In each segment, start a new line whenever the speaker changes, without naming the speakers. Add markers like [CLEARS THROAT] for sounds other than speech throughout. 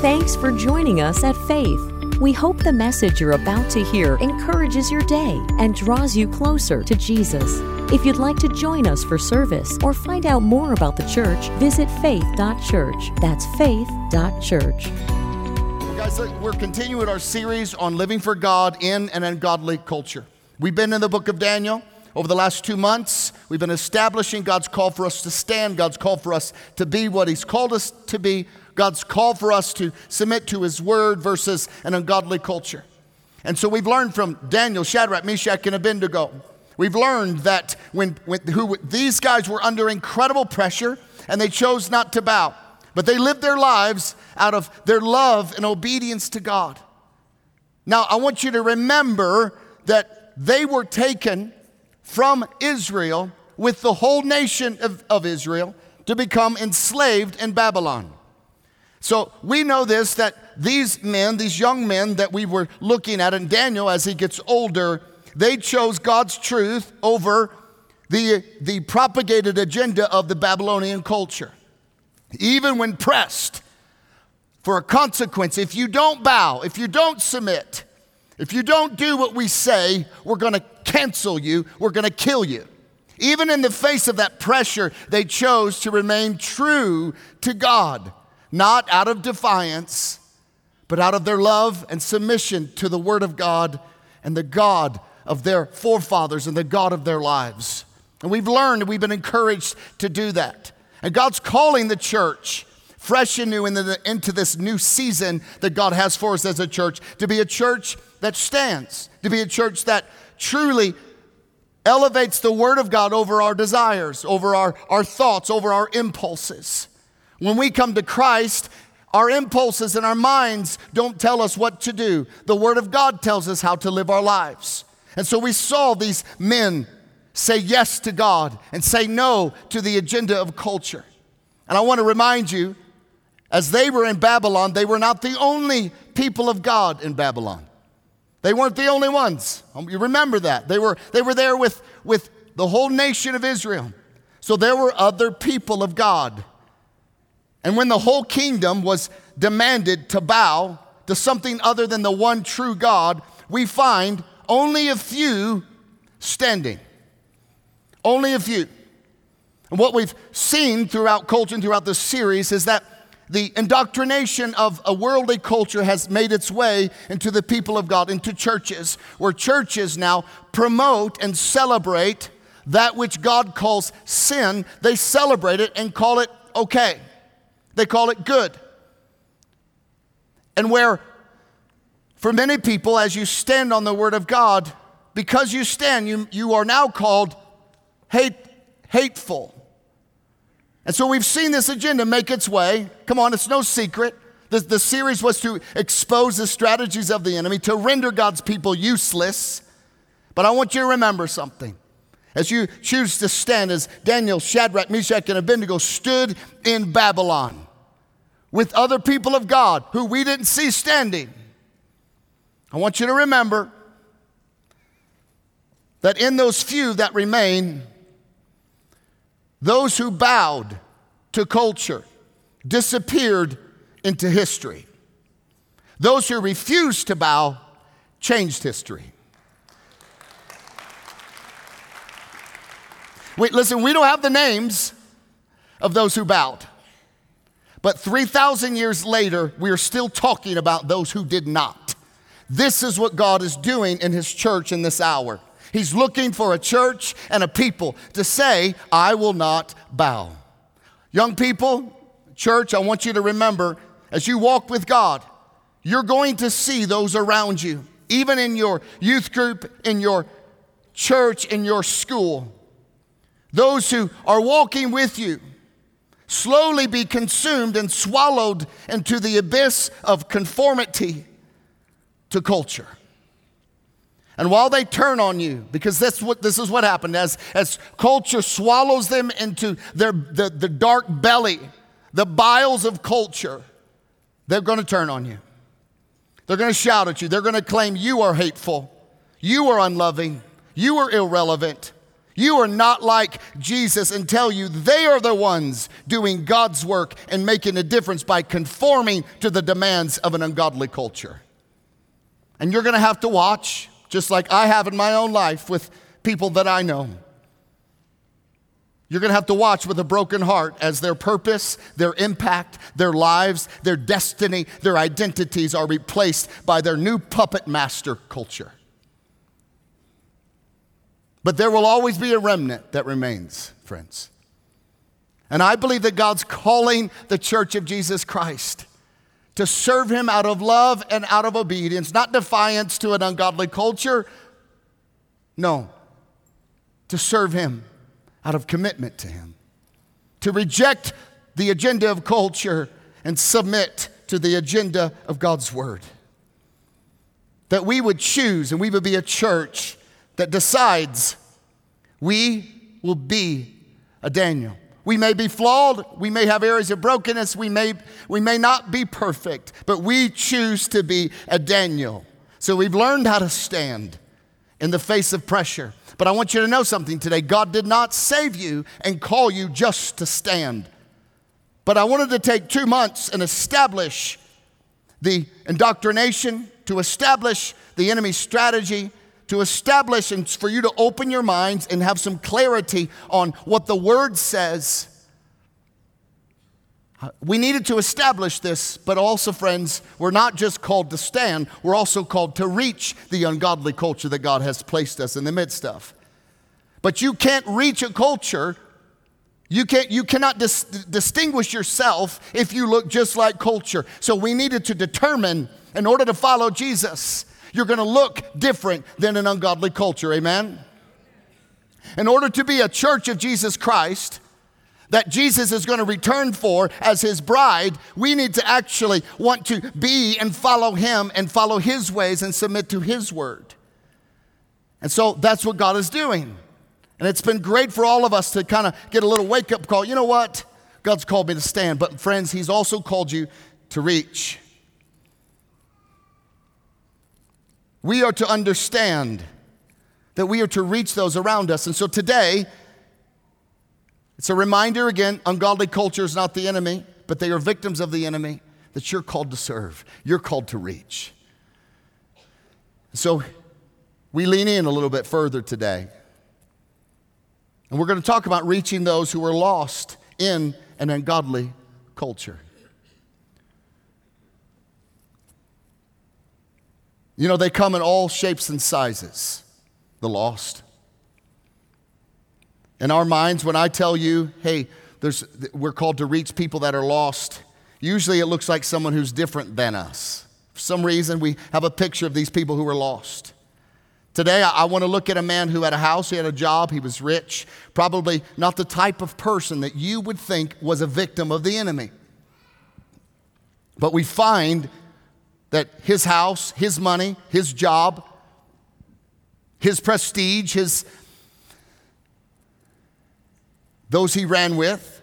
Thanks for joining us at Faith. We hope the message you're about to hear encourages your day and draws you closer to Jesus. If you'd like to join us for service or find out more about the church, visit faith.church. That's faith.church.
Well, guys, look, we're continuing our series on living for God in an ungodly culture. We've been in the book of Daniel. Over the last two months, we've been establishing God's call for us to stand, God's call for us to be what He's called us to be, God's call for us to submit to His word versus an ungodly culture. And so we've learned from Daniel, Shadrach, Meshach, and Abednego. We've learned that when, when who, these guys were under incredible pressure and they chose not to bow, but they lived their lives out of their love and obedience to God. Now, I want you to remember that they were taken from Israel with the whole nation of, of Israel to become enslaved in Babylon. So we know this that these men, these young men that we were looking at, and Daniel as he gets older, they chose God's truth over the, the propagated agenda of the Babylonian culture. Even when pressed for a consequence, if you don't bow, if you don't submit, if you don't do what we say, we're to cancel you, we're to kill you. Even in the face of that pressure, they chose to remain true to God, not out of defiance, but out of their love and submission to the Word of God and the God of their forefathers and the God of their lives. And we've learned, we've been encouraged to do that. And God's calling the church fresh and new into, the, into this new season that God has for us as a church to be a church that stands, to be a church that truly elevates the Word of God over our desires, over our, our thoughts, over our impulses. When we come to Christ, our impulses and our minds don't tell us what to do. The Word of God tells us how to live our lives. And so we saw these men say yes to God and say no to the agenda of culture. And I want to remind you, as they were in Babylon, they were not the only people of God in Babylon. They weren't the only ones. Um, you remember that. They were, they were there with, with the whole nation of Israel. So there were other people of God. And when the whole kingdom was demanded to bow to something other than the one true God, we find only a few standing. Only a few. And what we've seen throughout culture and throughout this series is that the indoctrination of a worldly culture has made its way into the people of God, into churches, where churches now promote and celebrate that which God calls sin. They celebrate it and call it okay, they call it good. And where, for many people, as you stand on the Word of God, because you stand, you, you are now called hate, hateful and so we've seen this agenda make its way. Come on, it's no secret. The, the series was to expose the strategies of the enemy, to render God's people useless. But I want you to remember something. As you choose to stand, as Daniel, Shadrach, Meshach, and Abednego stood in Babylon with other people of God who we didn't see standing, I want you to remember that in those few that remain, those who bowed to culture disappeared into history. Those who refused to bow changed history. Wait, listen, we don't have the names of those who bowed. But 3,000 years later, we are still talking about those who did not. This is what God is doing in His church in this hour. He's looking for a church and a people to say, I will not bow. Young people, church, I want you to remember as you walk with God, you're going to see those around you, even in your youth group, in your church, in your school. Those who are walking with you slowly be consumed and swallowed into the abyss of conformity to culture. And while they turn on you, because that's what, this is what happened, as, as culture swallows them into their, the, the dark belly, the biles of culture, they're going to turn on you. They're going to shout at you. They're going to claim you are hateful, you are unloving, you are irrelevant, You are not like Jesus and tell you they are the ones doing God's work and making a difference by conforming to the demands of an ungodly culture. And you're going to have to watch, just like I have in my own life with people that I know. You're going to have to watch with a broken heart as their purpose, their impact, their lives, their destiny, their identities are replaced by their new puppet master culture. But there will always be a remnant that remains, friends. And I believe that God's calling the church of Jesus Christ to serve Him out of love and out of obedience, not defiance to an ungodly culture. No, to serve Him out of commitment to Him, to reject the agenda of culture and submit to the agenda of God's Word. That we would choose and we would be a church that decides we will be a Daniel. We may be flawed, we may have areas of brokenness, we may, we may not be perfect, but we choose to be a Daniel. So we've learned how to stand in the face of pressure. But I want you to know something today God did not save you and call you just to stand. But I wanted to take two months and establish the indoctrination, to establish the enemy's strategy, to establish and for you to open your minds and have some clarity on what the Word says. We needed to establish this, but also, friends, we're not just called to stand, we're also called to reach the ungodly culture that God has placed us in the midst of. But you can't reach a culture, you, can't, you cannot dis- distinguish yourself if you look just like culture. So we needed to determine, in order to follow Jesus, you're going to look different than an ungodly culture. Amen? In order to be a church of Jesus Christ, that Jesus is going to return for as his bride, we need to actually want to be and follow him and follow his ways and submit to his word. And so that's what God is doing. And it's been great for all of us to kind of get a little wake up call. You know what? God's called me to stand, but friends, he's also called you to reach. We are to understand that we are to reach those around us. And so today, it's a reminder again ungodly culture is not the enemy, but they are victims of the enemy that you're called to serve, you're called to reach. So we lean in a little bit further today. And we're going to talk about reaching those who are lost in an ungodly culture. You know, they come in all shapes and sizes, the lost. In our minds, when I tell you, hey, there's, we're called to reach people that are lost, usually it looks like someone who's different than us. For some reason, we have a picture of these people who are lost. Today, I, I want to look at a man who had a house, he had a job, he was rich, probably not the type of person that you would think was a victim of the enemy. But we find that his house, his money, his job, his prestige, his those he ran with,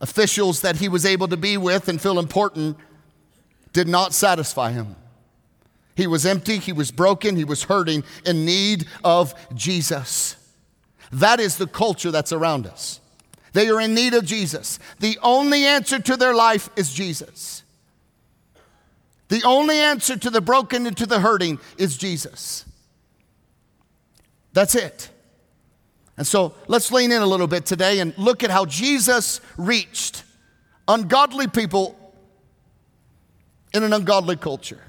officials that he was able to be with and feel important did not satisfy him. He was empty, he was broken, he was hurting, in need of Jesus. That is the culture that's around us. They are in need of Jesus. The only answer to their life is Jesus. The only answer to the broken and to the hurting is Jesus. That's it. And so let's lean in a little bit today and look at how Jesus reached ungodly people in an ungodly culture.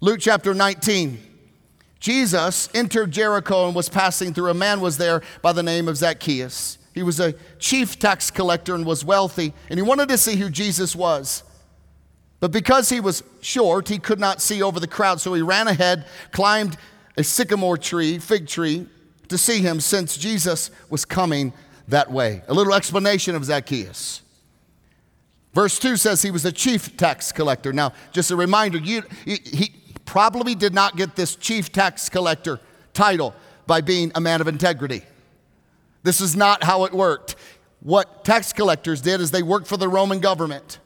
Luke chapter 19. Jesus entered Jericho and was passing through. A man was there by the name of Zacchaeus. He was a chief tax collector and was wealthy, and he wanted to see who Jesus was. But because he was short, he could not see over the crowd, so he ran ahead, climbed a sycamore tree, fig tree, to see him since Jesus was coming that way. A little explanation of Zacchaeus. Verse 2 says he was a chief tax collector. Now, just a reminder, you, he probably did not get this chief tax collector title by being a man of integrity. This is not how it worked. What tax collectors did is they worked for the Roman government.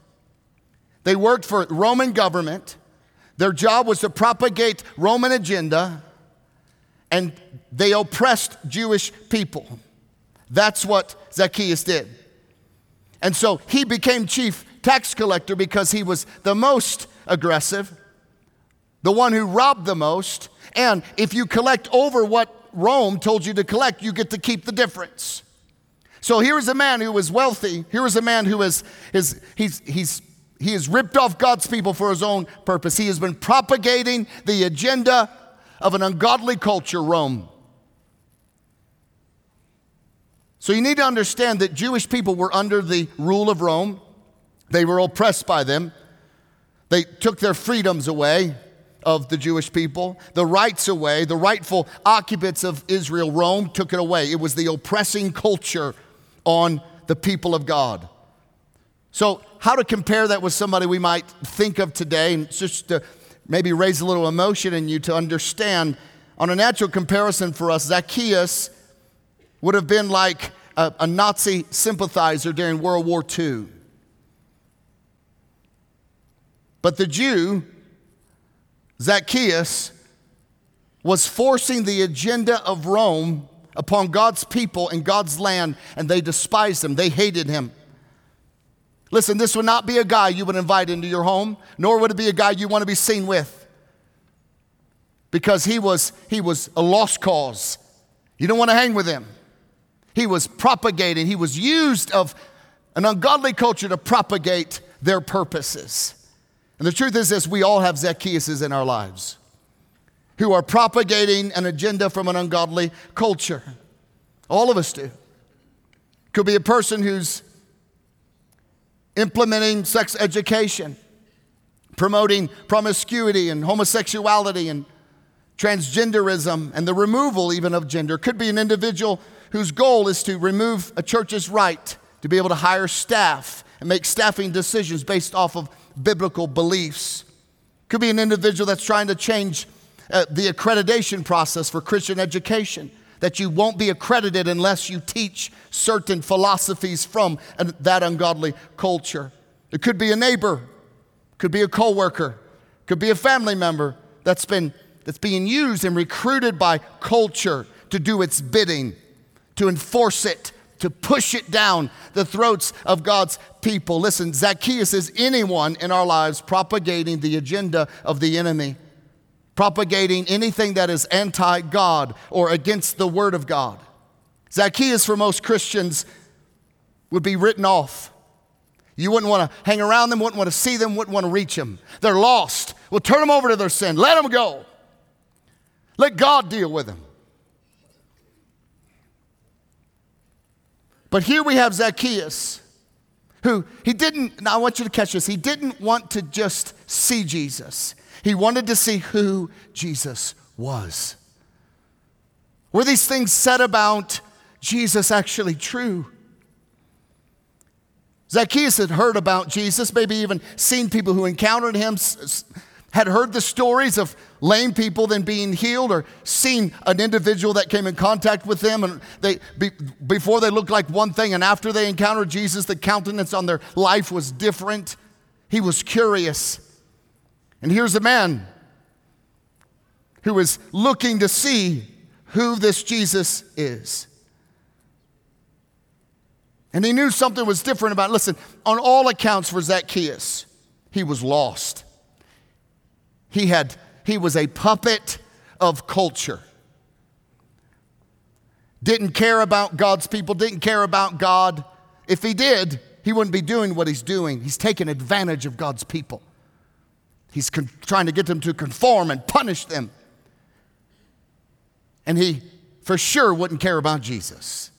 They worked for Roman government. Their job was to propagate Roman agenda. and they oppressed Jewish people. That's what Zacchaeus did. And so he became chief tax collector because he was the most aggressive, the one who robbed the most. And if you collect over what Rome told you to collect, you get to keep the difference. So here is a man who was wealthy. Here is a man who is, is he's, he's, he has ripped off God's people for his own purpose. He has been propagating the agenda of an ungodly culture, Rome. So you need to understand that Jewish people were under the rule of Rome. They were oppressed by them. They took their freedoms away of the Jewish people, the rights away, the rightful occupants of Israel, Rome took it away. It was the oppressing culture on the people of God. So, how to compare that with somebody we might think of today, and just to maybe raise a little emotion in you to understand. On a natural comparison for us, Zacchaeus would have been like a, a Nazi sympathizer during World War II. But the Jew, Zacchaeus, was forcing the agenda of Rome upon God's people and God's land, and they despised him. They hated him. Listen, this would not be a guy you would invite into your home, nor would it be a guy you want to be seen with. Because he was, he was a lost cause. You don't want to hang with him. He was propagating, he was used of an ungodly culture to propagate their purposes. And the truth is this we all have Zacchaeuses in our lives who are propagating an agenda from an ungodly culture. All of us do. Could be a person who's implementing sex education, promoting promiscuity and homosexuality and transgenderism and the removal even of gender. Could be an individual whose goal is to remove a church's right to be able to hire staff and make staffing decisions based off of biblical beliefs. Could be an individual that's trying to change uh, the accreditation process for Christian education that you won't be accredited unless you teach certain philosophies from that ungodly culture. It could be a neighbor, could be a coworker, could be a family member that's been that's being used and recruited by culture to do its bidding, to enforce it, to push it down the throats of God's people. Listen, Zacchaeus is anyone in our lives propagating the agenda of the enemy propagating anything that is anti God or against the Word of God. Zacchaeus, for most Christians, would be written off. You wouldn't want to hang around them, wouldn't want to see them, wouldn't want to reach them. They're lost. Well, turn them over to their sin. Let them go. Let God deal with them. But here we have Zacchaeus, who he didn't, now I want you to catch this, he didn't want to just see Jesus. He wanted to see who Jesus was. Were these things said about Jesus actually true? Zacchaeus had heard about Jesus, maybe even seen people who encountered him, had heard the stories of lame people then being healed, or seen an individual that came in contact with them, and they be, before they looked like one thing, and after they encountered Jesus, the countenance on their life was different. He was curious. And here's a man who is looking to see who this Jesus is. And he knew something was different about. Listen, on all accounts for Zacchaeus, he was lost. He had he was a puppet of culture. Didn't care about God's people, didn't care about God. If he did, he wouldn't be doing what he's doing. He's taking advantage of God's people. He's con- trying to get them to conform and punish them. And he for sure wouldn't care about Jesus.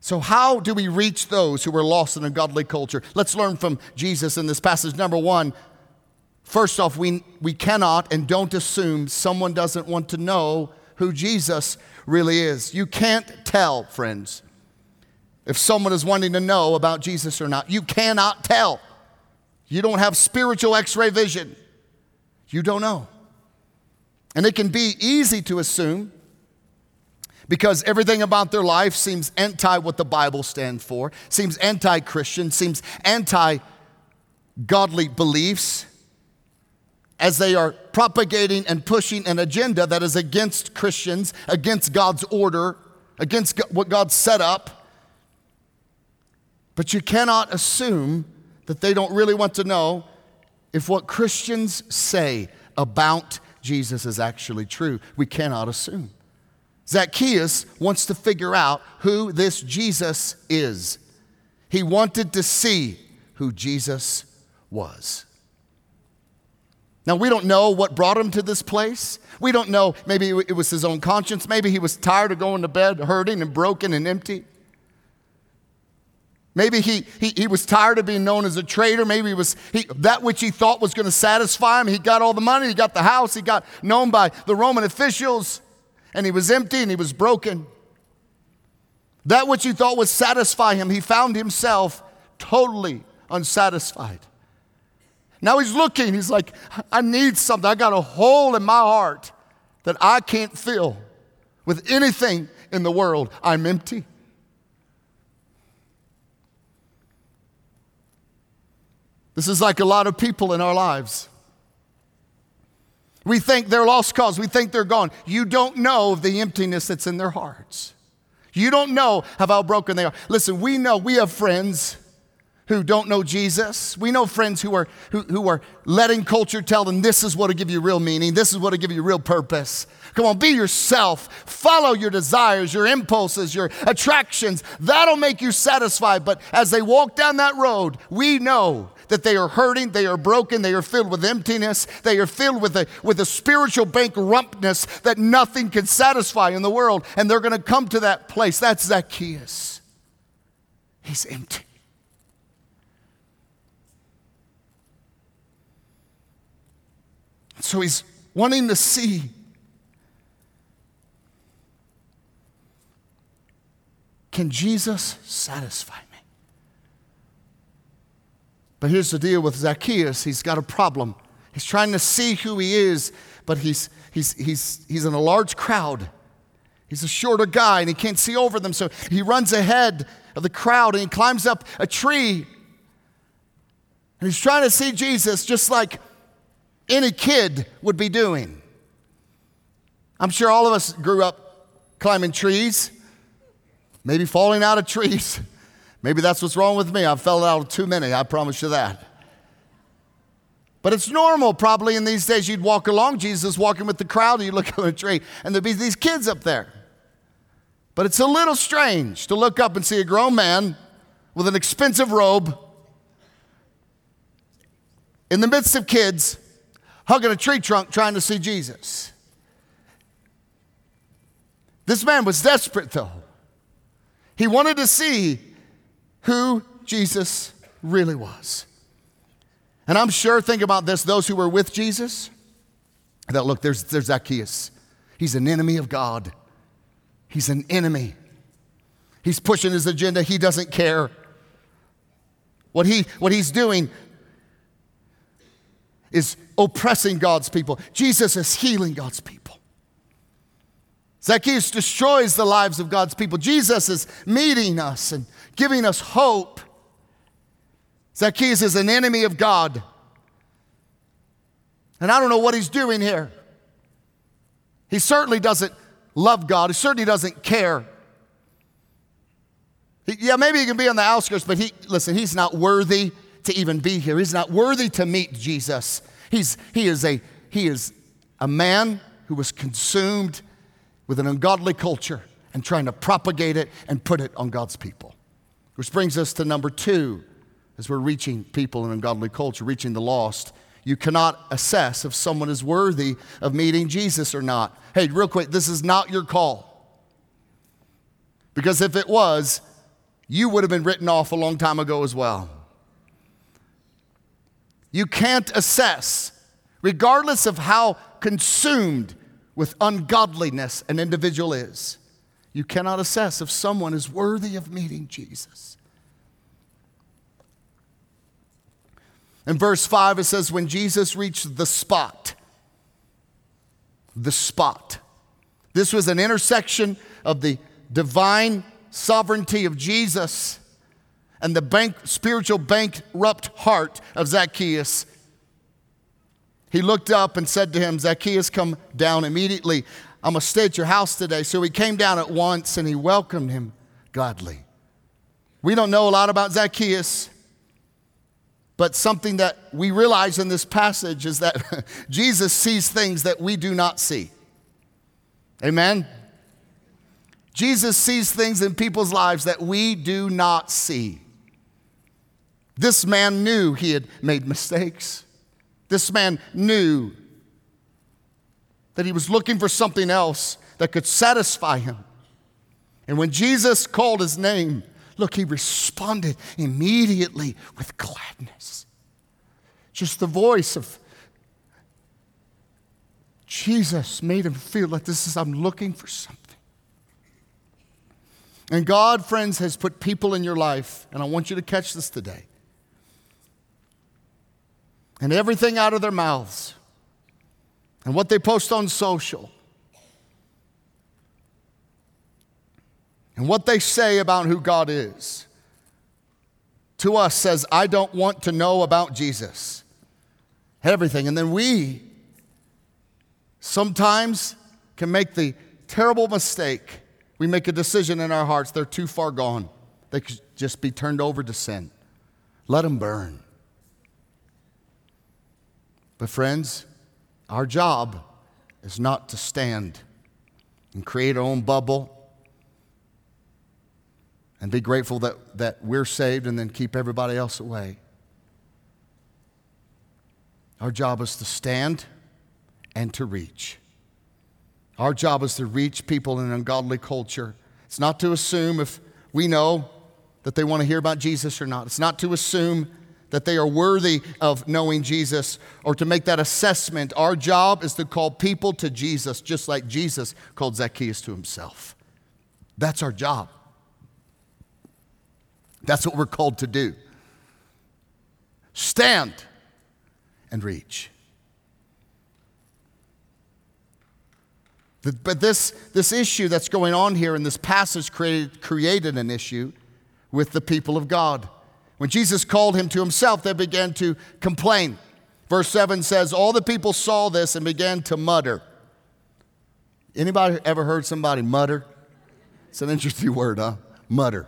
So, how do we reach those who are lost in a godly culture? Let's learn from Jesus in this passage. Number one, first off, we, we cannot and don't assume someone doesn't want to know who Jesus really is. You can't tell, friends, if someone is wanting to know about Jesus or not. You cannot tell. You don't have spiritual x ray vision. You don't know. And it can be easy to assume because everything about their life seems anti what the Bible stands for, seems anti Christian, seems anti godly beliefs. as they are propagating and pushing an agenda that is against Christians, against God's order, against what God set up. But you cannot assume that they don't really want to know if what Christians say about Jesus is actually true. We cannot assume. Zacchaeus wants to figure out who this Jesus is. He wanted to see who Jesus was. Now, we don't know what brought him to this place. We don't know, maybe it was his own conscience. Maybe he was tired of going to bed hurting and broken and empty. Maybe he, he, he was tired of being known as a traitor. Maybe he was he, that which he thought was going to satisfy him. He got all the money, he got the house, he got known by the Roman officials, and he was empty and he was broken. That which he thought would satisfy him, he found himself totally unsatisfied. Now he's looking, he's like, I need something. I got a hole in my heart that I can't fill with anything in the world. I'm empty. This is like a lot of people in our lives. We think they're lost cause. We think they're gone. You don't know the emptiness that's in their hearts. You don't know how broken they are. Listen, we know we have friends who don't know Jesus. We know friends who are, who, who are letting culture tell them this is what will give you real meaning, this is what will give you real purpose. Come on, be yourself. Follow your desires, your impulses, your attractions. That'll make you satisfied. But as they walk down that road, we know that they are hurting, they are broken, they are filled with emptiness, they are filled with a, with a spiritual bankruptness that nothing can satisfy in the world. And they're going to come to that place. That's Zacchaeus. He's empty. So he's wanting to see. Can Jesus satisfy? But here's the deal with Zacchaeus he's got a problem. He's trying to see who he is, but he's, he's, he's, he's in a large crowd. He's a shorter guy and he can't see over them, so he runs ahead of the crowd and he climbs up a tree. And he's trying to see Jesus just like any kid would be doing. I'm sure all of us grew up climbing trees, maybe falling out of trees. [LAUGHS] Maybe that's what's wrong with me. I fell out of too many, I promise you that. But it's normal, probably in these days, you'd walk along, Jesus walking with the crowd, and you look [LAUGHS] at a tree, and there'd be these kids up there. But it's a little strange to look up and see a grown man with an expensive robe in the midst of kids hugging a tree trunk trying to see Jesus. This man was desperate, though. He wanted to see who Jesus really was. And I'm sure, think about this those who were with Jesus, that look, there's, there's Zacchaeus. He's an enemy of God, he's an enemy. He's pushing his agenda, he doesn't care. What, he, what he's doing is oppressing God's people. Jesus is healing God's people. Zacchaeus destroys the lives of God's people. Jesus is meeting us and giving us hope. Zacchaeus is an enemy of God. And I don't know what he's doing here. He certainly doesn't love God, he certainly doesn't care. He, yeah, maybe he can be on the outskirts, but he, listen, he's not worthy to even be here. He's not worthy to meet Jesus. He's, he, is a, he is a man who was consumed with an ungodly culture and trying to propagate it and put it on God's people. Which brings us to number two as we're reaching people in ungodly culture, reaching the lost. You cannot assess if someone is worthy of meeting Jesus or not. Hey, real quick, this is not your call. Because if it was, you would have been written off a long time ago as well. You can't assess, regardless of how consumed with ungodliness an individual is, you cannot assess if someone is worthy of meeting Jesus. In verse 5, it says, When Jesus reached the spot, the spot. This was an intersection of the divine sovereignty of Jesus and the bank, spiritual bankrupt heart of Zacchaeus. he looked up and said to him, Zacchaeus, come down immediately. I'm going to stay at your house today. So he came down at once and he welcomed him gladly. We don't know a lot about Zacchaeus, but something that we realize in this passage is that [LAUGHS] Jesus sees things that we do not see. Amen? Jesus sees things in people's lives that we do not see. This man knew he had made mistakes. This man knew that he was looking for something else that could satisfy him. And when Jesus called his name, look, he responded immediately with gladness. Just the voice of Jesus made him feel like this is, I'm looking for something. And God, friends, has put people in your life, and I want you to catch this today. And everything out of their mouths, and what they post on social, and what they say about who God is, to us says, I don't want to know about Jesus. Everything. And then we sometimes can make the terrible mistake we make a decision in our hearts, they're too far gone. They could just be turned over to sin. Let them burn. But, friends, our job is not to stand and create our own bubble and be grateful that, that we're saved and then keep everybody else away. Our job is to stand and to reach. Our job is to reach people in an ungodly culture. It's not to assume if we know that they want to hear about Jesus or not. It's not to assume that they are worthy of knowing Jesus or to make that assessment. Our job is to call people to Jesus just like Jesus called Zacchaeus to himself. That's our job. That's what we're called to do. Stand and reach. But this, this issue that's going on here in this passage created, created an issue with the people of God. When Jesus called him to himself, they began to complain. Verse 7 says, All the people saw this and began to mutter. Anybody ever heard somebody mutter? It's an interesting [LAUGHS] word, huh? Mutter.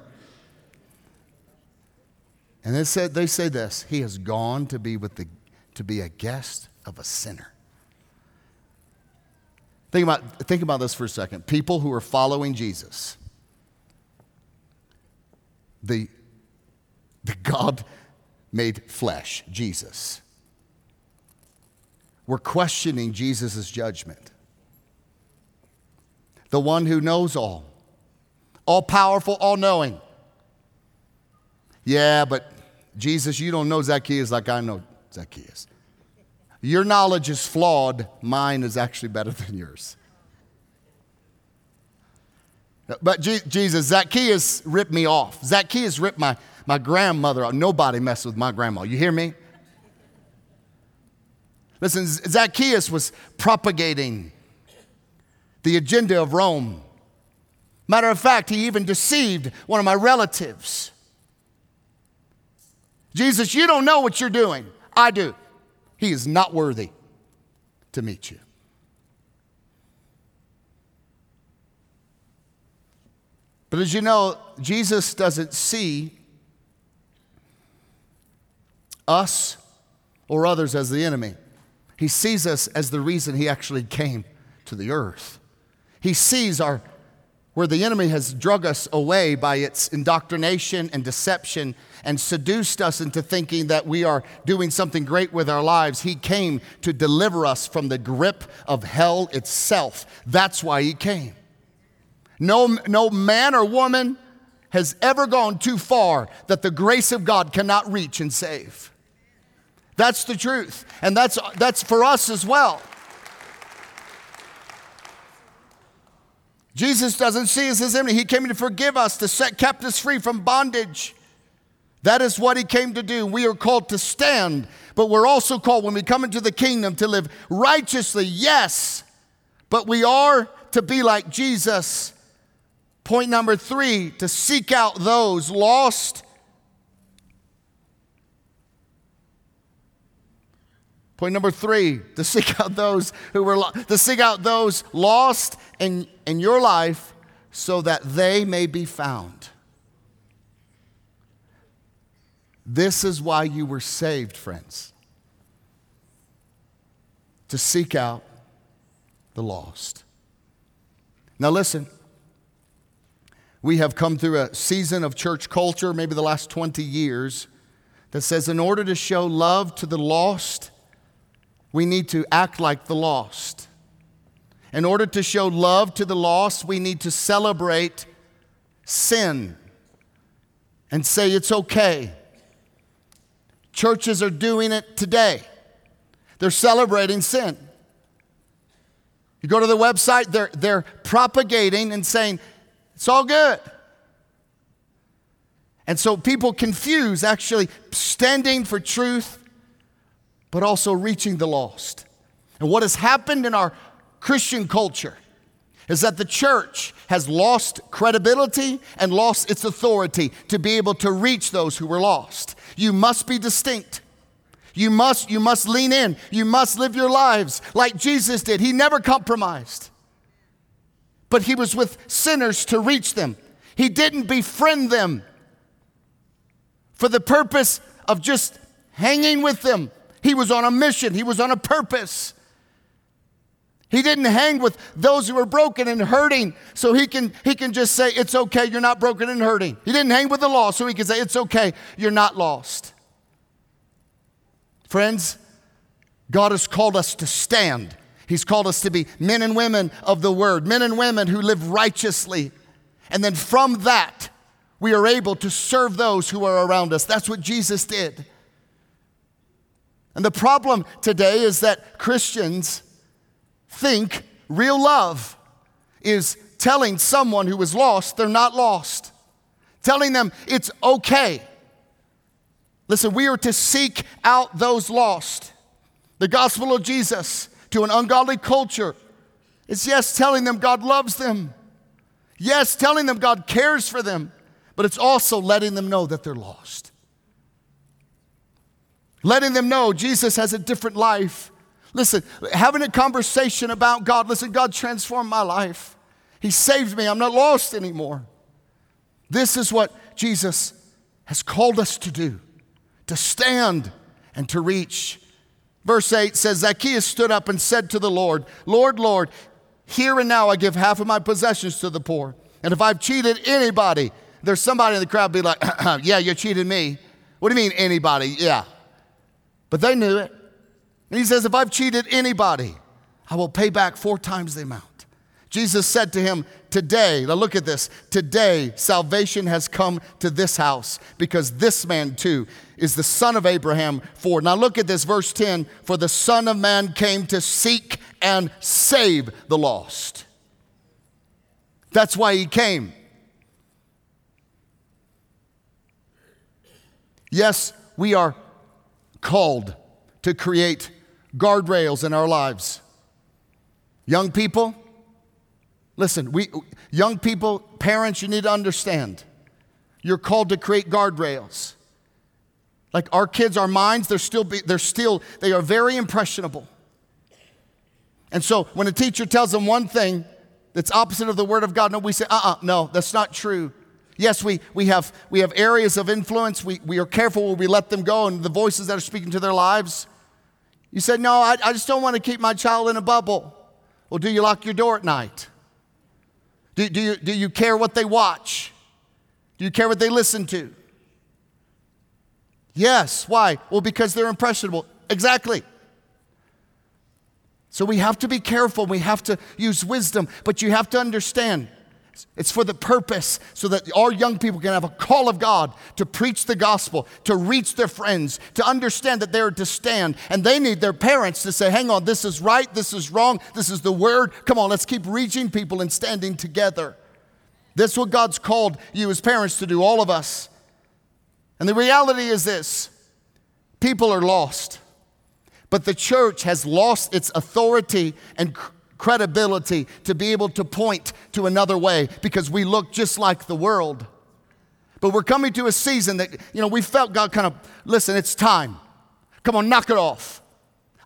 And they said they say this, he has gone to be with the to be a guest of a sinner. Think about, think about this for a second. People who are following Jesus, the, the God made flesh, Jesus, We're questioning Jesus' judgment. The one who knows all, all powerful, all knowing. Yeah, but Jesus, you don't know Zacchaeus like I know Zacchaeus. Your knowledge is flawed, mine is actually better [LAUGHS] than yours. But Jesus, Zacchaeus ripped me off. Zacchaeus ripped my, my grandmother. Nobody messed with my grandma. You hear me? Listen, Zacchaeus was propagating the agenda of Rome. Matter of fact, he even deceived one of my relatives. Jesus, you don't know what you're doing. I do. He is not worthy to meet you. But as you know, Jesus doesn't see us or others as the enemy. He sees us as the reason he actually came to the earth. He sees our where the enemy has drug us away by its indoctrination and deception and seduced us into thinking that we are doing something great with our lives. He came to deliver us from the grip of hell itself. That's why he came. No, no man or woman has ever gone too far that the grace of God cannot reach and save. That's the truth. And that's, that's for us as well. Jesus doesn't see us as enemy. He came to forgive us, to set captives free from bondage. That is what he came to do. We are called to stand, but we're also called when we come into the kingdom to live righteously, yes, but we are to be like Jesus. Point number three to seek out those lost Point number three, to seek out those who were lo- to seek out those lost in, in your life so that they may be found. This is why you were saved, friends. To seek out the lost. Now, listen, we have come through a season of church culture, maybe the last 20 years, that says in order to show love to the lost, we need to act like the lost. In order to show love to the lost, we need to celebrate sin and say it's okay. Churches are doing it today. They're celebrating sin. You go to the website, they're, they're propagating and saying, it's all good. And so people confuse actually standing for truth, but also reaching the lost. And what has happened in our Christian culture is that the church has lost credibility and lost its authority to be able to reach those who were lost. You must be distinct. You must, you must lean in. You must live your lives like Jesus did. He never compromised, but he was with sinners to reach them. He didn't befriend them for the purpose of just hanging with them. He was on a mission, he was on a purpose. He didn't hang with those who were broken and hurting so he can, he can just say, It's okay, you're not broken and hurting. He didn't hang with the law so he can say, It's okay, you're not lost. Friends, God has called us to stand. He's called us to be men and women of the word, men and women who live righteously. And then from that, we are able to serve those who are around us. That's what Jesus did. And the problem today is that Christians think real love is telling someone who is lost they're not lost, telling them it's okay. Listen, we are to seek out those lost. The gospel of Jesus to an ungodly culture is yes, telling them God loves them. Yes, telling them God cares for them, but it's also letting them know that they're lost. Letting them know Jesus has a different life Listen, having a conversation about God. Listen, God transformed my life. He saved me. I'm not lost anymore. This is what Jesus has called us to do to stand and to reach. Verse 8 says Zacchaeus stood up and said to the Lord, Lord, Lord, here and now I give half of my possessions to the poor. And if I've cheated anybody, there's somebody in the crowd be like, [CLEARS THROAT] Yeah, you cheated me. What do you mean, anybody? Yeah. But they knew it. And he says, If I've cheated anybody, I will pay back four times the amount. Jesus said to him, Today, now look at this, today salvation has come to this house because this man too is the son of Abraham. For now look at this, verse 10 For the Son of Man came to seek and save the lost. That's why he came. Yes, we are called to create guardrails in our lives. Young people, listen, we, young people, parents, you need to understand. You're called to create guardrails. Like our kids, our minds, they're still, be, they're still, they are very impressionable. And so when a teacher tells them one thing that's opposite of the word of God, no, we say, uh uh no, that's not true. Yes, we, we, have, we have areas of influence. We, we are careful where we let them go and the voices that are speaking to their lives. You said, No, I, I just don't want to keep my child in a bubble. Well, do you lock your door at night? Do, do, you, do you care what they watch? Do you care what they listen to? Yes. Why? Well, because they're impressionable. Exactly. So we have to be careful. We have to use wisdom, but you have to understand it's for the purpose so that our young people can have a call of God to preach the gospel, to reach their friends, to understand that they're to stand. And they need their parents to say, hang on, this is right, this is wrong, this is the word. Come on, let's keep reaching people and standing together. This is what God's called you as parents to do, all of us. And the reality is this people are lost, but the church has lost its authority and credibility to be able to point to another way because we look just like the world. But we're coming to a season that, you know, we felt God kind of, listen, it's time. Come on, knock it off.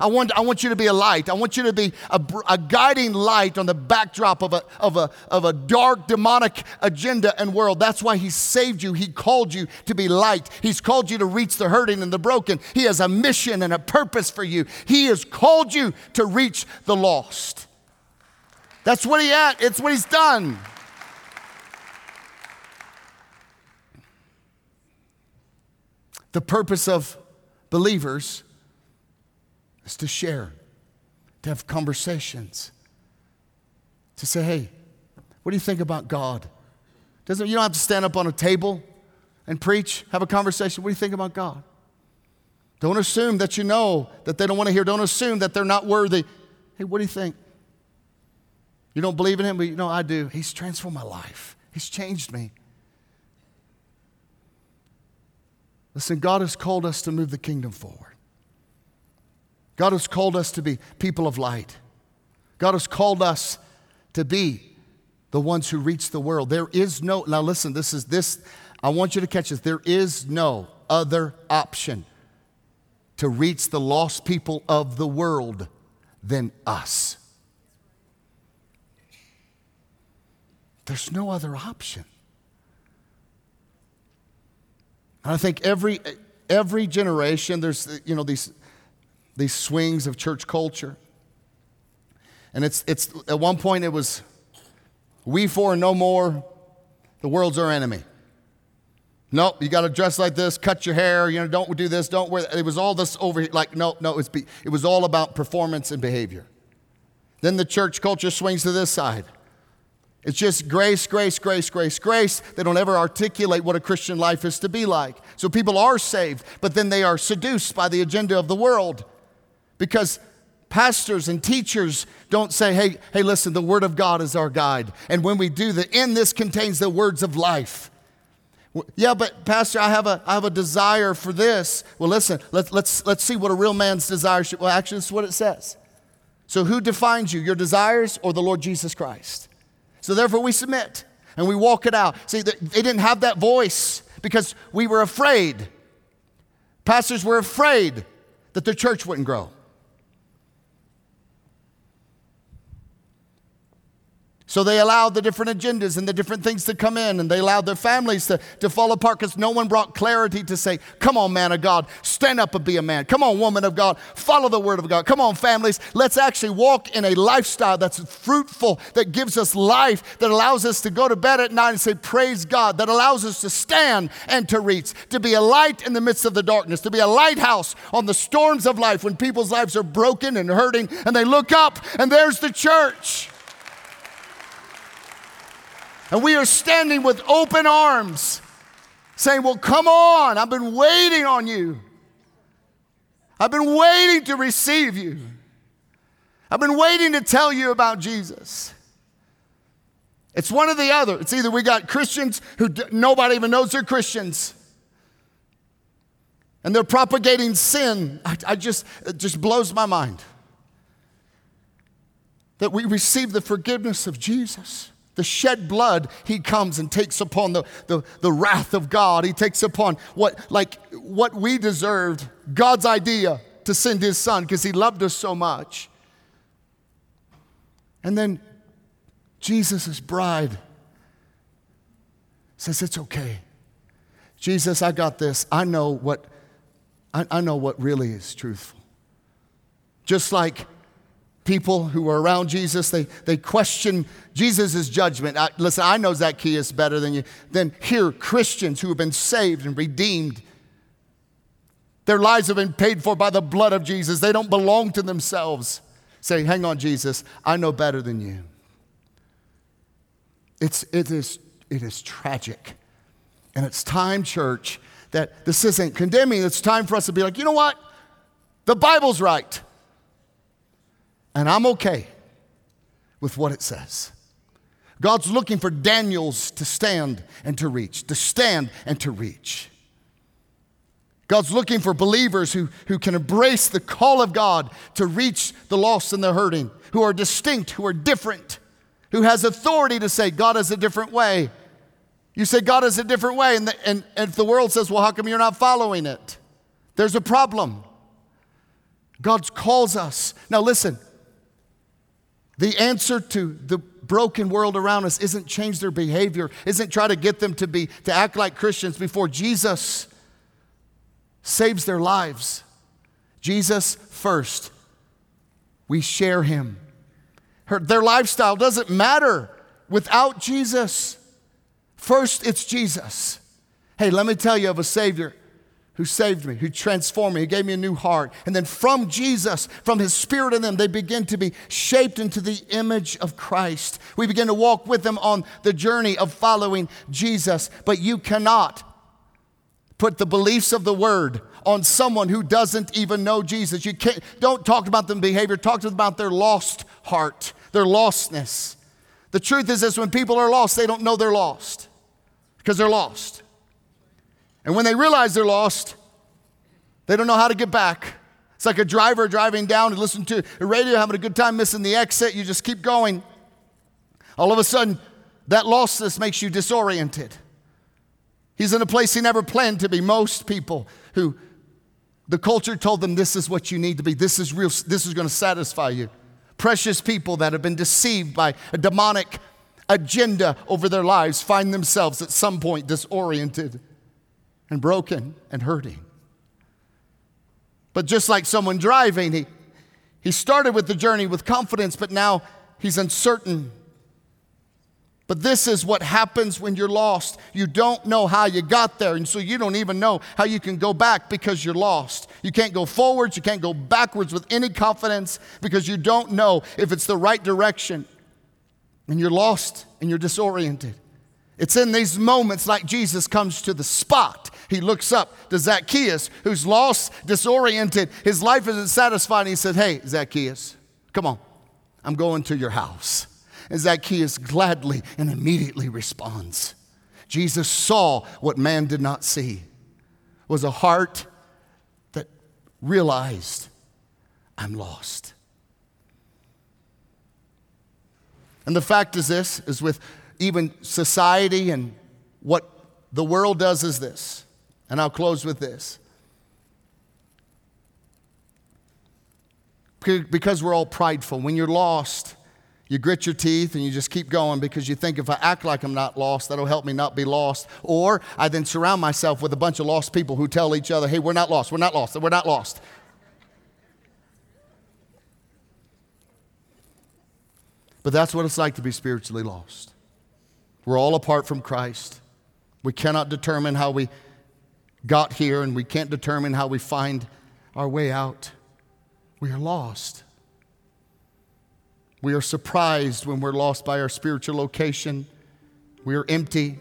I want, I want you to be a light. I want you to be a, a, guiding light on the backdrop of a, of, a, of a dark, demonic agenda and world. That's why He saved you. He called you to be light. He's called you to reach the hurting and the broken. He has a mission and a purpose for you. He has called you to reach the lost. That's what He at. It's what He's done. The purpose of believers is to share, to have conversations, to say, hey, what do you think about God? Doesn't, you don't have to stand up on a table and preach, have a conversation. What do you think about God? Don't assume that you know that they don't want to hear. Don't assume that they're not worthy. Hey, what do you think? You don't believe in Him, but you know, I do. He's transformed my life, He's changed me. Listen, God has called us to move the kingdom forward. God has called us to be people of light. God has called us to be the ones who reach the world. There is no, now listen, this is this, I want you to catch this. There is no other option to reach the lost people of the world than us. There's no other option. And I think every, every generation, there's, you know, these, these swings of church culture. And it's, it's, at one point it was, we for no more, the world's our enemy. Nope, you got to dress like this, cut your hair, you know, don't do this, don't wear. It was all this over here, like, no, no, it was, it was all about performance and behavior. Then the church culture swings to this side. It's just grace, grace, grace, grace, grace. They don't ever articulate what a Christian life is to be like. So people are saved, but then they are seduced by the agenda of the world because pastors and teachers don't say, hey, hey, listen, the Word of God is our guide. And when we do that, in this contains the words of life. Yeah, but Pastor, I have a, I have a desire for this. Well, listen, let's, let's, let's see what a real man's desire should. Well, actually, this is what it says. So, who defines you, your desires or the Lord Jesus Christ? So therefore, we submit and we walk it out. See, they didn't have that voice because we were afraid. Pastors were afraid that the church wouldn't grow. So they allowed the different agendas and the different things to come in, and they allowed their families to, to fall apart because no one brought clarity to say, Come on, man of God, stand up and be a man. Come on, woman of God, follow the word of God. Come on, families, let's actually walk in a lifestyle that's fruitful, that gives us life, that allows us to go to bed at night and say, Praise God, that allows us to stand and to reach, to be a light in the midst of the darkness, to be a lighthouse on the storms of life when people's lives are broken and hurting, and they look up and there's the church. And we are standing with open arms, saying, Well, come on, I've been waiting on you. I've been waiting to receive you. I've been waiting to tell you about Jesus. It's one or the other. It's either we got Christians who d- nobody even knows they're Christians, and they're propagating sin. I, I just, it just blows my mind that we receive the forgiveness of Jesus. The shed blood, he comes and takes upon the, the, the wrath of God. He takes upon what, like, what we deserved, God's idea to send his son because he loved us so much. And then Jesus' bride says, It's okay. Jesus, I got this. I know what, I, I know what really is truthful. Just like people who were around Jesus, they, they question Jesus' judgment. I, listen, I know Zacchaeus better than you. Then here, Christians who have been saved and redeemed. Their lives have been paid for by the blood of Jesus. They don't belong to themselves. Say, hang on, Jesus, I know better than you. It's, it, is, it is tragic. And it's time, church, that this isn't condemning. It's time for us to be like, you know what? The Bible's right. And I'm okay with what it says. God's looking for Daniels to stand and to reach, to stand and to reach. God's looking for believers who, who can embrace the call of God to reach the lost and the hurting, who are distinct, who are different, who has authority to say, God has a different way. You say, God has a different way, and, the, and, and if the world says, well, how come you're not following it? There's a problem. God calls us. Now, listen, the answer to the broken world around us isn't change their behavior, isn't try to get them to be to act like Christians before Jesus saves their lives. Jesus first. We share him. Her, their lifestyle doesn't matter without Jesus. First, it's Jesus. Hey, let me tell you of a Savior who saved me, who transformed me, who gave me a new heart. And then from Jesus, from His Spirit in them, they begin to be shaped into the image of Christ. We begin to walk with them on the journey of following Jesus. But you cannot put the beliefs of the Word on someone who doesn't even know Jesus. You can't, don't talk about them behavior, talk to them about their lost heart, their lostness. The truth is this when people are lost, they don't know they're lost because they're lost. And when they realize they're lost, they don't know how to get back. It's like a driver driving down and listening to the radio, having a good time, missing the exit. You just keep going. All of a sudden, that lostness makes you disoriented. He's in a place he never planned to be. Most people who the culture told them this is what you need to be, this is real, this is going to satisfy you. Precious people that have been deceived by a demonic agenda over their lives find themselves at some point disoriented and broken and hurting. But just like someone driving, he, he started with the journey with confidence, but now he's uncertain. But this is what happens when you're lost. You don't know how you got there, and so you don't even know how you can go back because you're lost. You can't go forwards, you can't go backwards with any confidence because you don't know if it's the right direction. And you're lost and you're disoriented. It's in these moments like Jesus comes to the spot he looks up to Zacchaeus, who's lost, disoriented. His life isn't satisfied. He said, Hey, Zacchaeus, come on, I'm going to your house. And Zacchaeus gladly and immediately responds. Jesus saw what man did not see was a heart that realized I'm lost. And the fact is this is with even society and what the world does is this and I'll close with this. Because we're all prideful. When you're lost, you grit your teeth and you just keep going because you think if I act like I'm not lost, that'll help me not be lost. Or I then surround myself with a bunch of lost people who tell each other, hey, we're not lost, we're not lost, we're not lost. But that's what it's like to be spiritually lost. We're all apart from Christ. We cannot determine how we got here and we can't determine how we find our way out. We are lost. We are surprised when we're lost by our spiritual location. We are empty,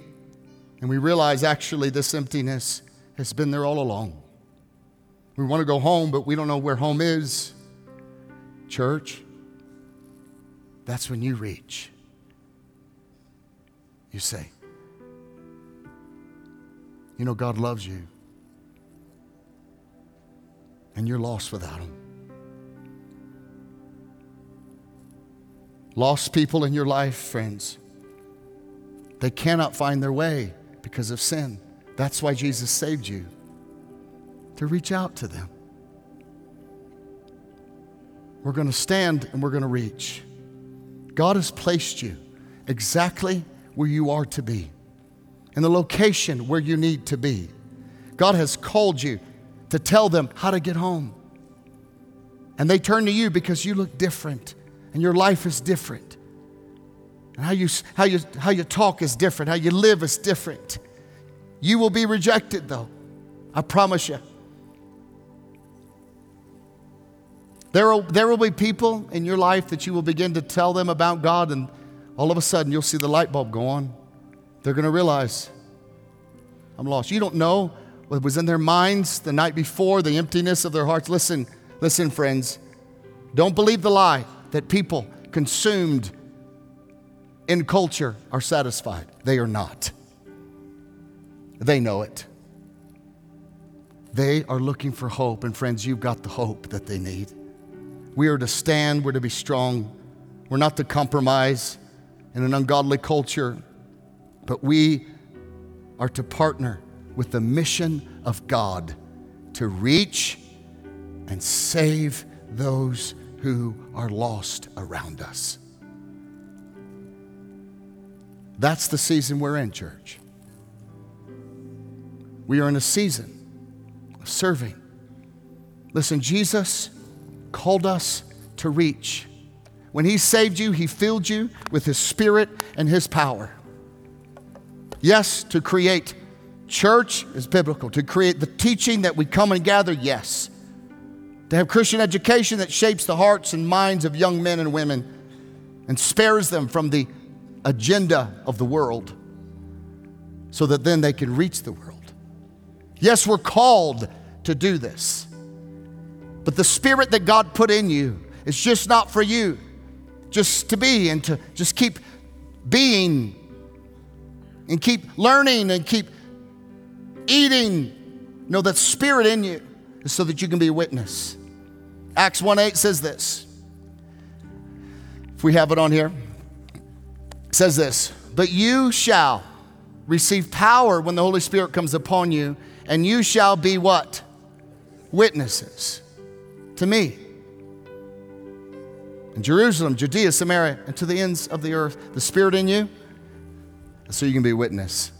and we realize actually this emptiness has been there all along. We want to go home, but we don't know where home is. Church, that's when you reach. You say, You know, God loves you and you're lost without Him. Lost people in your life, friends, they cannot find their way because of sin. That's why Jesus saved you, to reach out to them. We're going to stand and we're going to reach. God has placed you exactly where you are to be, in the location where you need to be. God has called you to tell them how to get home. And they turn to you because you look different and your life is different. And how you, how you, how you talk is different, how you live is different. You will be rejected, though. I promise you. There will, there will be people in your life that you will begin to tell them about God, and all of a sudden you'll see the light bulb go on. They're going to realize, I'm lost. You don't know what was in their minds the night before, the emptiness of their hearts. Listen, listen, friends. Don't believe the lie that people consumed in culture are satisfied. They are not. They know it. They are looking for hope, and friends, you've got the hope that they need. We are to stand, we're to be strong. We're not to compromise in an ungodly culture, but we are to partner with the mission of God to reach and save those who are lost around us. That's the season we're in, church. We are in a season of serving. Listen, Jesus called us to reach. When He saved you, He filled you with His Spirit and His power. Yes, to create church is biblical. To create the teaching that we come and gather, yes. To have Christian education that shapes the hearts and minds of young men and women and spares them from the agenda of the world so that then they can reach the world. Yes, we're called to do this. But the spirit that God put in you is just not for you just to be and to just keep being and keep learning and keep eating. Know that spirit in you is so that you can be a witness. Acts 1 8 says this. If we have it on here, it says this But you shall receive power when the Holy Spirit comes upon you, and you shall be what? Witnesses to me in Jerusalem, Judea, Samaria, and to the ends of the earth. The Spirit in you, so you can be witness.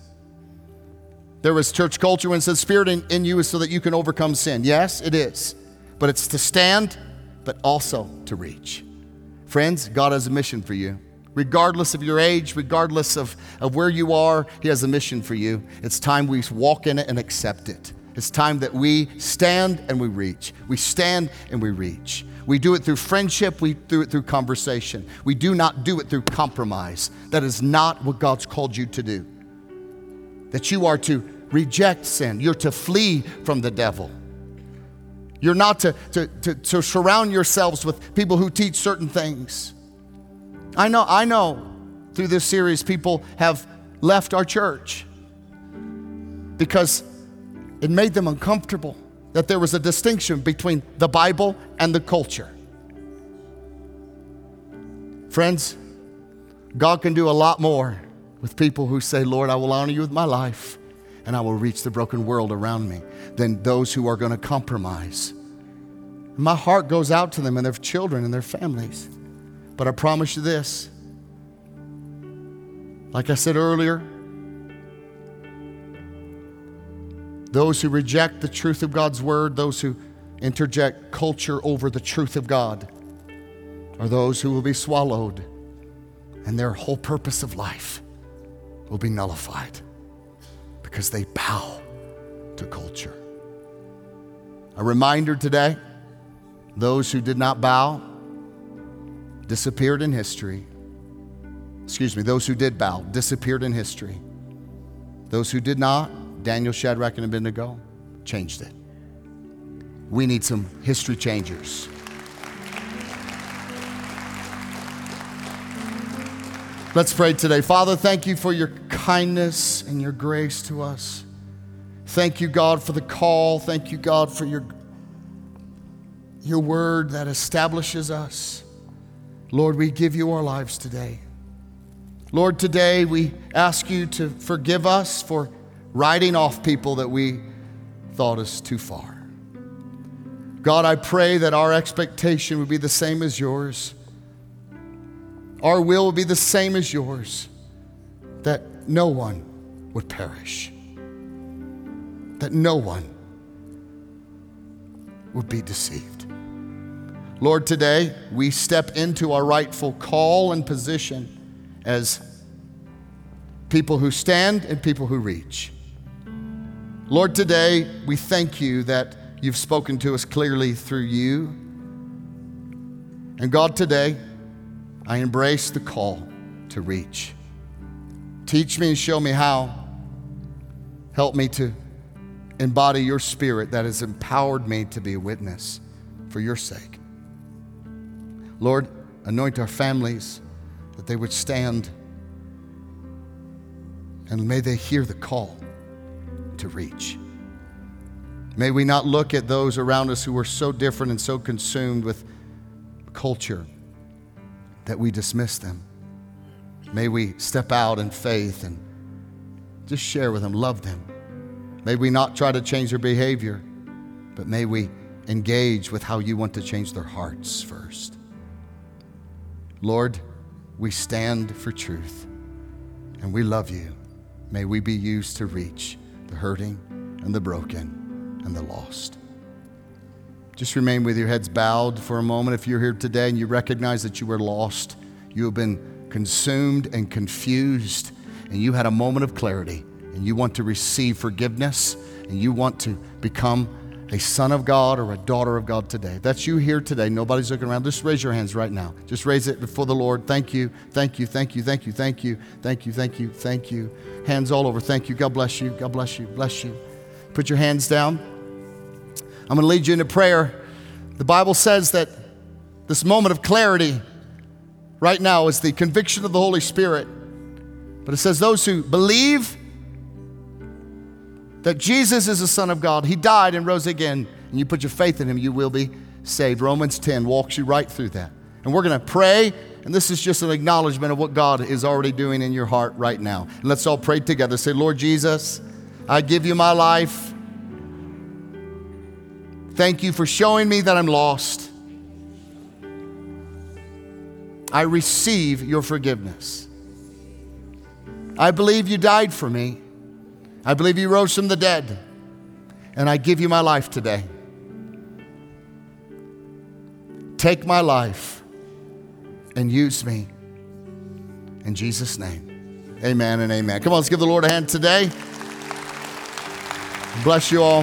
There was church culture when it says Spirit in, in you is so that you can overcome sin. Yes, it is. But it's to stand, but also to reach. Friends, God has a mission for you. Regardless of your age, regardless of, of where you are, He has a mission for you. It's time we walk in it and accept it. It's time that we stand and we reach. We stand and we reach. We do it through friendship, we do it through conversation. We do not do it through compromise. That is not what God's called you to do. That you are to reject sin, you're to flee from the devil. You're not to, to, to, to surround yourselves with people who teach certain things. I know, I know through this series, people have left our church because it made them uncomfortable that there was a distinction between the Bible and the culture. Friends, God can do a lot more with people who say, Lord, I will honor you with my life and I will reach the broken world around me than those who are going to compromise. My heart goes out to them and their children and their families. But I promise you this like I said earlier, Those who reject the truth of God's word, those who interject culture over the truth of God, are those who will be swallowed, and their whole purpose of life will be nullified because they bow to culture. A reminder today those who did not bow disappeared in history. Excuse me, those who did bow disappeared in history. Those who did not Daniel, Shadrach, and Abednego changed it. We need some history changers. Let's pray today. Father, thank you for your kindness and your grace to us. Thank you, God, for the call. Thank you, God, for your, your word that establishes us. Lord, we give you our lives today. Lord, today we ask you to forgive us for writing off people that we thought us too far. God, I pray that our expectation would be the same as yours. Our will would be the same as yours, that no one would perish, that no one would be deceived. Lord, today we step into our rightful call and position as people who stand and people who reach. Lord, today we thank you that you've spoken to us clearly through you. And God, today I embrace the call to reach. Teach me and show me how. Help me to embody your spirit that has empowered me to be a witness for your sake. Lord, anoint our families that they would stand and may they hear the call to reach. May we not look at those around us who are so different and so consumed with culture that we dismiss them. May we step out in faith and just share with them, love them. May we not try to change their behavior, but may we engage with how you want to change their hearts first. Lord, we stand for truth and we love you. May we be used to reach the hurting and the broken and the lost. Just remain with your heads bowed for a moment. If you're here today and you recognize that you were lost, you have been consumed and confused, and you had a moment of clarity, and you want to receive forgiveness, and you want to become a son of God or a daughter of God today. If that's you here today. Nobody's looking around. Just raise your hands right now. Just raise it before the Lord. Thank you. Thank you. Thank you. Thank you. Thank you. Thank you. Thank you. Thank you. Hands all over. Thank you. God bless you. God bless you. Bless you. Put your hands down. I'm going to lead you into prayer. The Bible says that this moment of clarity right now is the conviction of the Holy Spirit. But it says those who believe that Jesus is the Son of God, He died and rose again, and you put your faith in Him, you will be saved. Romans 10 walks you right through that. And we're going to pray, and this is just an acknowledgement of what God is already doing in your heart right now. And let's all pray together. Say, Lord Jesus, I give you my life. Thank you for showing me that I'm lost. I receive your forgiveness. I believe you died for me. I believe you rose from the dead. And I give you my life today. Take my life and use me. In Jesus' name. Amen and amen. Come on, let's give the Lord a hand today. Bless you all.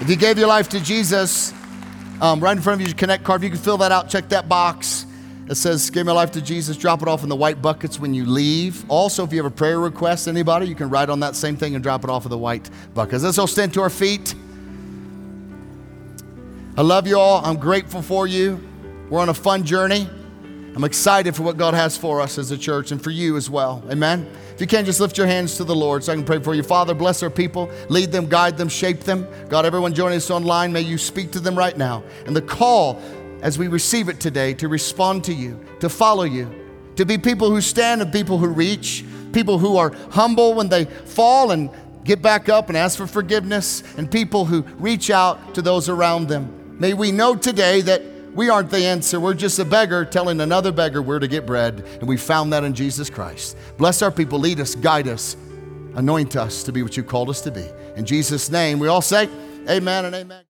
If you gave your life to Jesus, um, right in front of you, your connect card. If you can fill that out, check that box. It says, Give my life to Jesus. Drop it off in the white buckets when you leave. Also, if you have a prayer request, anybody, you can write on that same thing and drop it off in the white buckets. Let's all stand to our feet. I love you all. I'm grateful for you. We're on a fun journey. I'm excited for what God has for us as a church and for you as well. Amen. If you can, just lift your hands to the Lord so I can pray for you. Father, bless our people, lead them, guide them, shape them. God, everyone joining us online, may you speak to them right now. And the call as we receive it today to respond to you, to follow you, to be people who stand and people who reach, people who are humble when they fall and get back up and ask for forgiveness, and people who reach out to those around them. May we know today that we aren't the answer. We're just a beggar telling another beggar where to get bread, and we found that in Jesus Christ. Bless our people, lead us, guide us, anoint us to be what you called us to be. In Jesus' name, we all say, Amen and amen.